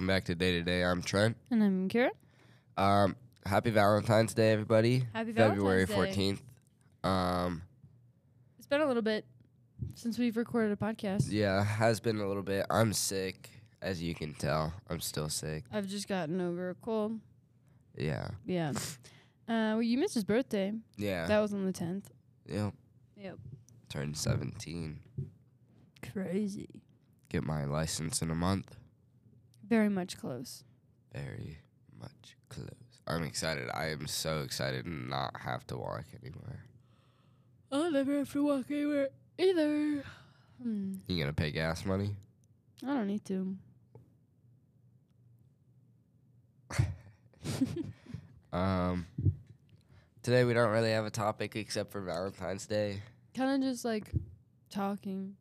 welcome back to Day to Day. I'm Trent. And I'm Kira. Um, happy Valentine's Day, everybody. Happy February Valentine's Day. 14th. Um, It's been a little bit since we've recorded a podcast. yeah, has been a little bit. I'm sick, as you can tell. I'm still sick. I've just gotten over a cold. Yeah. Yeah. Uh, well, you missed his birthday. Yeah. That was on the 10th. yep. Yep. Turned 17. Crazy. Get my license in a month. Very much close. Very much close. I'm excited. I am so excited to not have to walk anywhere. I'll never have to walk anywhere either. Hmm. You gonna pay gas money? I don't need to. Um, today we don't really have a topic except for Valentine's Day. kind of just like talking.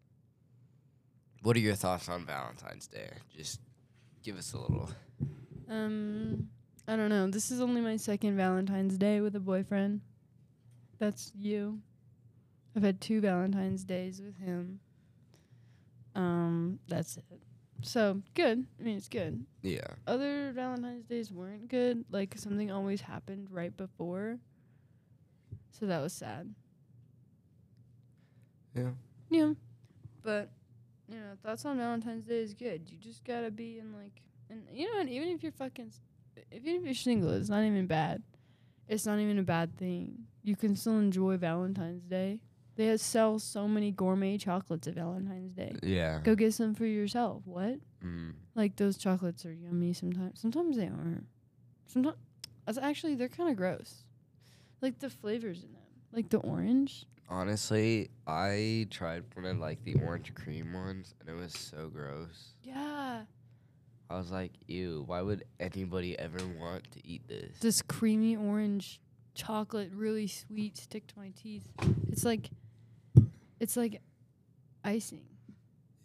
What are your thoughts on Valentine's Day? Just give us a little. Um, I don't know. This is only my second Valentine's Day with a boyfriend. That's you. I've had two Valentine's Days with him. Um, that's it. So good. I mean, it's good. Yeah. Other Valentine's Days weren't good. Like something always happened right before. So that was sad. Yeah. Yeah. But you know, thoughts on Valentine's Day is good. You just gotta be in like, and you know, and even if you're fucking, s- even if you're single, it's not even bad. It's not even a bad thing. You can still enjoy Valentine's Day. They sell so many gourmet chocolates at Valentine's Day. Yeah. Go get some for yourself. What? Mm. Like those chocolates are yummy sometimes. Sometimes they aren't. Sometimes, actually, they're kind of gross. Like the flavors in them, like the orange. Honestly, I tried one of like the orange cream ones, and it was so gross. Yeah. I was like, "Ew! Why would anybody ever want to eat this?" this creamy orange chocolate, really sweet, stick to my teeth. It's like, it's like icing.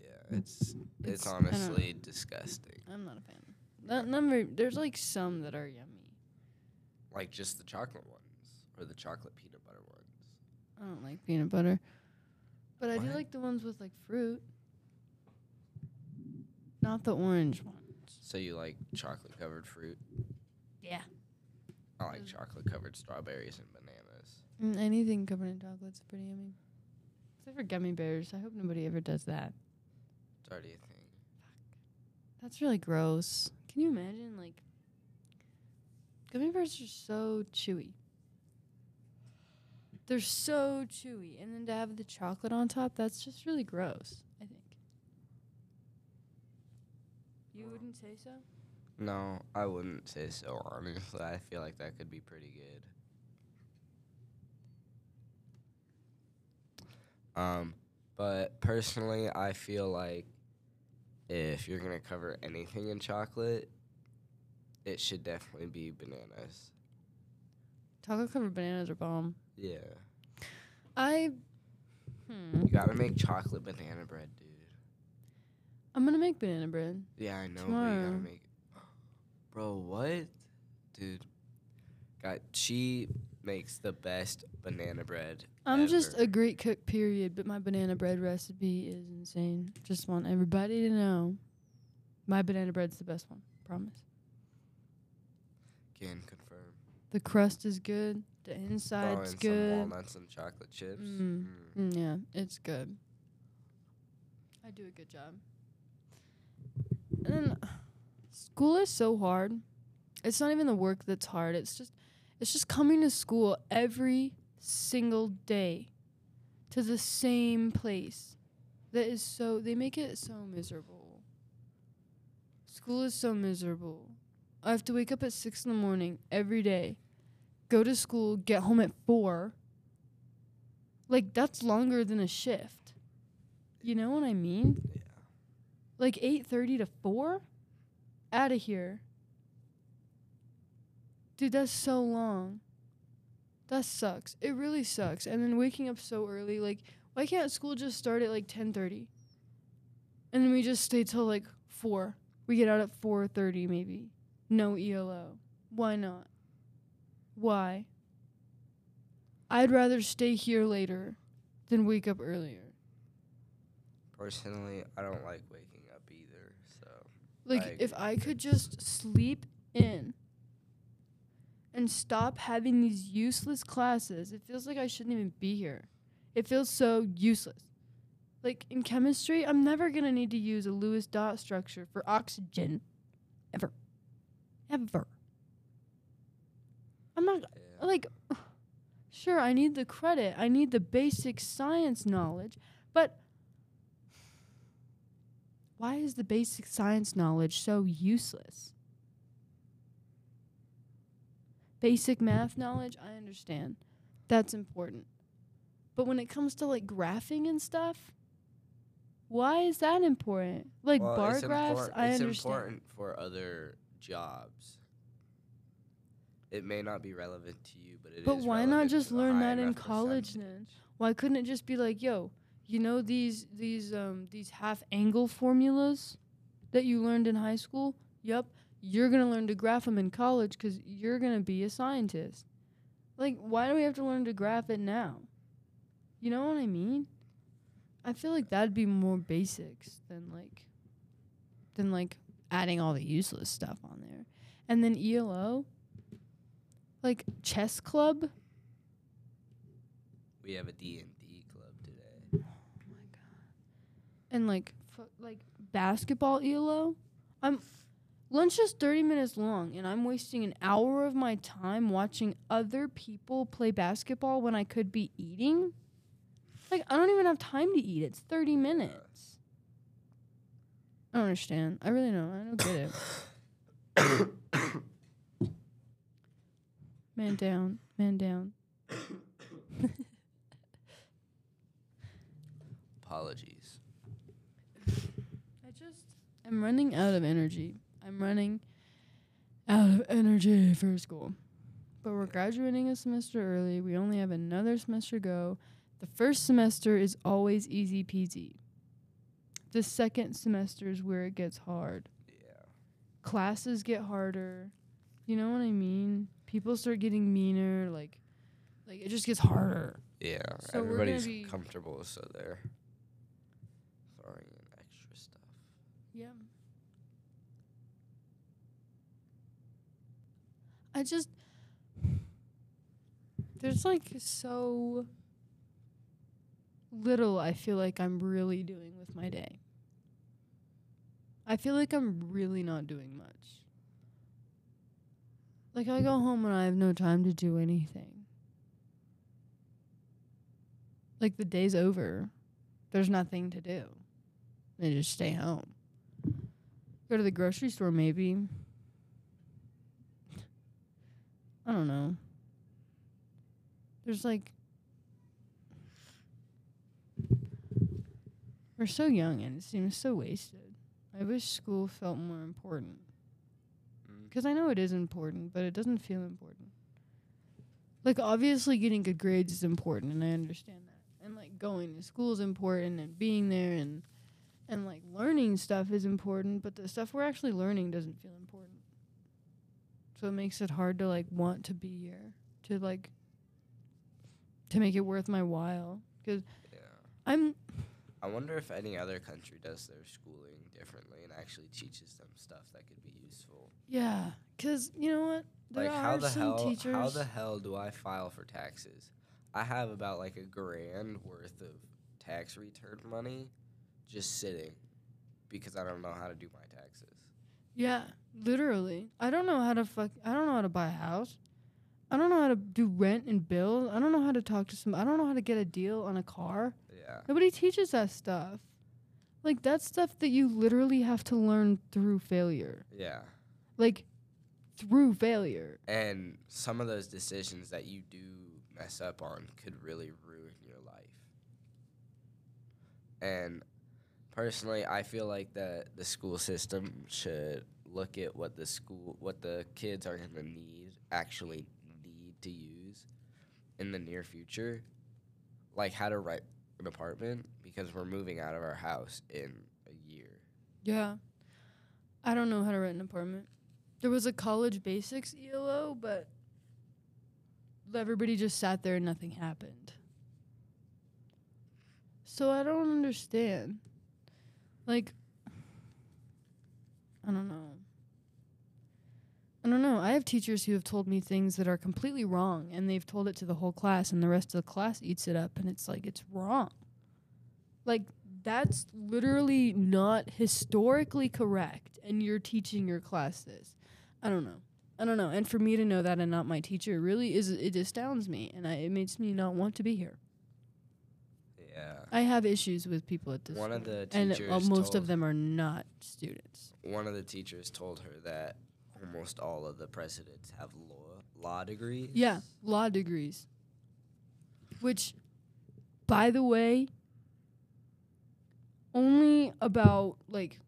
Yeah, it's it's, It's- I honestly disgusting. I'm not a fan. Not number. There's like some that are yummy. Like just the chocolate ones or the chocolate peanut butter ones. I don't like peanut butter, but I do What? like the ones with like fruit. Not the orange ones. So you like chocolate covered fruit? Yeah. I like Mm. chocolate covered strawberries and bananas. Mm, anything covered in chocolate's pretty yummy. Except for gummy bears. I hope nobody ever does that. It's already a thing. Fuck. That's really gross. Can you imagine like gummy bears are so chewy. They're so chewy, and then to have the chocolate on top, that's just really gross. I think. You wouldn't say so? No, I wouldn't say so. Honestly, I feel like that could be pretty good. Um, but personally, I feel like if you're gonna cover anything in chocolate, it should definitely be bananas. Chocolate covered bananas are bomb. Yeah, I. Hmm. you gotta make chocolate banana bread, dude. I'm gonna make banana bread. Yeah, I know, but you gotta make. Bro, what, dude? God, she makes the best banana bread. I'm just a great cook, period. But my banana bread recipe is insane. Just want everybody to know, my banana bread's the best one. Promise. Can confirm. The crust is good. The inside's in good. some walnuts and chocolate chips. Mm. Mm. Mm, yeah, it's good. I do a good job. And then school is so hard. It's not even the work that's hard. It's just it's just coming to school every single day to the same place. That is so they make it so miserable. School is so miserable. I have to wake up at 6 in the morning every day. Go to school, get home at 4 like that's longer than a shift. You know what I mean? Yeah. Like 8:30 to 4? Out of here. Dude, that's so long. That sucks. It really sucks. And then waking up so early, like why can't school just start at like 10:30? And then we just stay till like 4. We get out at 4:30 maybe. No ELO. Why not? Why? I'd rather stay here later than wake up earlier. Personally, I don't like waking up either. So Like if. I could just sleep in and stop having these useless classes, it feels like I shouldn't even be here. It feels so useless. Like in chemistry, I'm never going to need to use a Lewis dot structure for oxygen ever. Ever. I'm not Yeah. like sure I need the credit. I need the basic science knowledge, but why is the basic science knowledge so useless? Basic math knowledge, I understand. That's important. But when it comes to like graphing and stuff, why is that important? Like Well, bar graphs, import- I it's understand. important for other jobs. It may not be relevant to you, but it is. But why not just learn that in college then? Why couldn't it just be like, yo, you know these these um these half angle formulas that you learned in high school? Yep, you're gonna learn to graph them in college because you're gonna be a scientist. Like, why do we have to learn to graph it now? You know what I mean? I feel like that'd be more basics than like than like adding all the useless stuff on there. And then ELO, like chess club. We have a D and D club today. Oh my god. And like fu- like basketball ELO. I'm lunch is 30 minutes long and I'm wasting an hour of my time watching other people play basketball when I could be eating. Like I don't even have time to eat. It's 30 minutes. I don't understand. I really don't. I don't get it. Man down. Man down. Apologies. I just I'm running out of energy. I'm running out of energy for school. But we're graduating a semester early. We only have another semester to go. The first semester is always easy peasy. The second semester is where it gets hard. Yeah. Classes get harder. You know what I mean? People start getting meaner, like like it just gets harder. Yeah. So Everybody's comfortable, so they're throwing in extra stuff. Yeah. I just there's like so little I feel like I'm really doing with my day. I feel like I'm really not doing much. Like I go home and I have no time to do anything. Like the day's over. There's nothing to do. I just stay home. Go to the grocery store maybe. I don't know. There's like We're so young and it seems so wasted. I wish school felt more important. Because I know it is important, but it doesn't feel important. Like, obviously, getting good grades is important, and I understand that. And, like, going to school is important, and being there, and, and like, learning stuff is important, but the stuff we're actually learning doesn't feel important. So it makes it hard to, like, want to be here, to, like, to make it worth my while. Because Yeah. I'm, I wonder if any other country does their schooling differently and actually teaches them stuff that could be useful. yeah. Because, you know what? There like are how the some hell teachers. how the hell do I file for taxes? I have about like a grand worth of tax return money just sitting because I don't know how to do my taxes. Yeah, literally. I don't know how to fuck. I don't know how to buy a house. I don't know how to do rent and bills. I don't know how to talk to some. I don't know how to get a deal on a car. Yeah. Nobody teaches that stuff. Like that's stuff that you literally have to learn through failure. Yeah. Like through failure. And some of those decisions that you do mess up on could really ruin your life. And personally, I feel like that the school system should look at what the school what the kids are going to need actually need to use in the near future. Like how to an apartment because we're moving out of our house in a year. Yeah. I don't know how to rent an apartment. There was a college basics ELO, but everybody just sat there and nothing happened. So I don't understand. Like I don't know. I don't know. I have teachers who have told me things that are completely wrong and they've told it to the whole class and the rest of the class eats it up and it's like it's wrong. Like that's literally not historically correct and you're teaching your class this. I don't know. I don't know. And for me to know that and not my teacher really is it astounds me and I, it makes me not want to be here. Yeah. I have issues with people at this One of school, the and teachers uh, most of them are not students. One of the teachers told her that almost all of the presidents have law law degrees. Yeah, law degrees. Which, by the way, only about like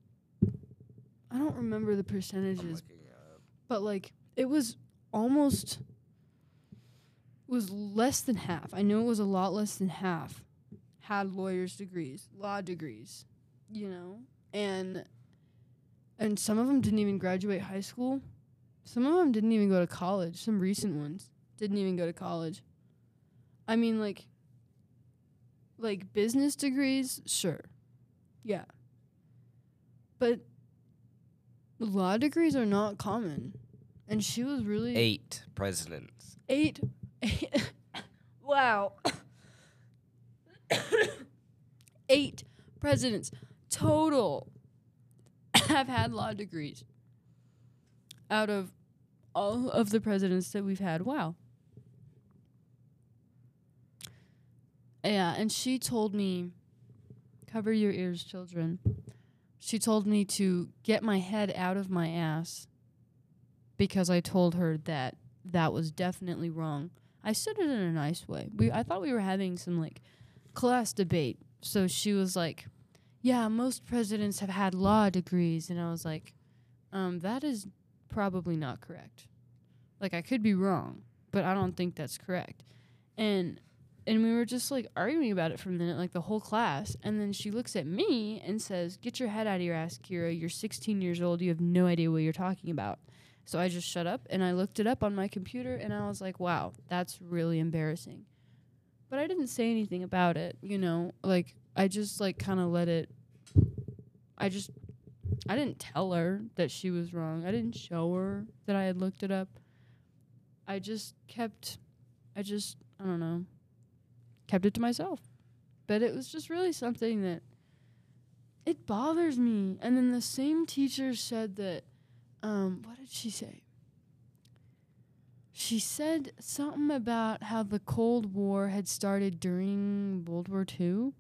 I don't remember the percentages, looking it up. but like it was almost was less than half. I know it was a lot less than half had lawyers degrees, law degrees, you know, and and some of them didn't even graduate high school. Some of them didn't even go to college. Some recent ones didn't even go to college. I mean, like, like business degrees, sure, yeah, but law degrees are not common. And she was really Eight presidents. eight. eight wow. eight presidents total have had law degrees out of all of the presidents that we've had. Wow. Yeah, and she told me, cover your ears, children. She told me to get my head out of my ass because I told her that that was definitely wrong. I said it in a nice way. We I thought we were having some like class debate. So she was like, "Yeah, most presidents have had law degrees." And I was like, "Um that is probably not correct. Like I could be wrong, but I don't think that's correct." And and we were just like arguing about it for a minute, like the whole class. And then she looks at me and says, Get your head out of your ass, Kira. You're 16 years old. You have no idea what you're talking about. So I just shut up and I looked it up on my computer and I was like, wow, that's really embarrassing. But I didn't say anything about it, you know? Like, I just, like, kind of let it. I just. I didn't tell her that she was wrong. I didn't show her that I had looked it up. I just kept. I just. I don't know kept it to myself. But it was just really something that it bothers me. And then the same teacher said that um what did she say? She said something about how the Cold War had started during World War II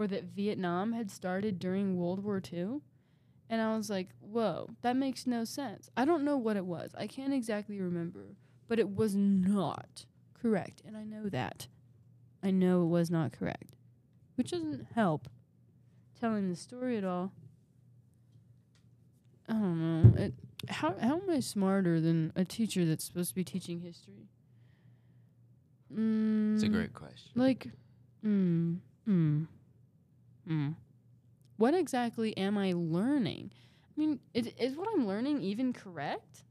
or that Vietnam had started during World War II. And I was like, "Whoa, that makes no sense." I don't know what it was. I can't exactly remember, but it was not correct, and I know that. I know it was not correct, which doesn't help telling the story at all. I don't know. It, how how am I smarter than a teacher that's supposed to be teaching history? Mm, It's a great question. Like, mm, mm, mm. What exactly am I learning? I mean, is, is what I'm learning even correct?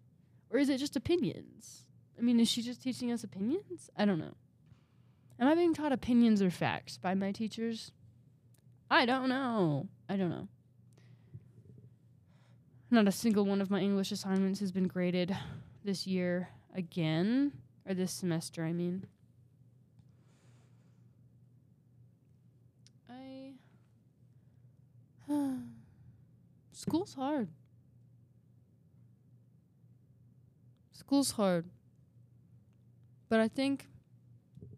Or is it just opinions? I mean, is she just teaching us opinions? I don't know. Am I being taught opinions or facts by my teachers? I don't know. I don't know. Not a single one of my English assignments has been graded this year again, or this semester, I mean. School's hard. School's hard. But I think,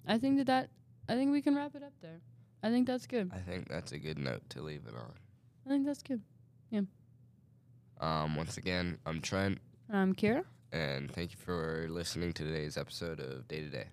I think that that, I think we can wrap it up there. I think that's good. I think that's a good note to leave it on. I think that's good. Yeah. Um, once again, I'm Trent. And I'm Kira. And thank you for listening to today's episode of Day to Day.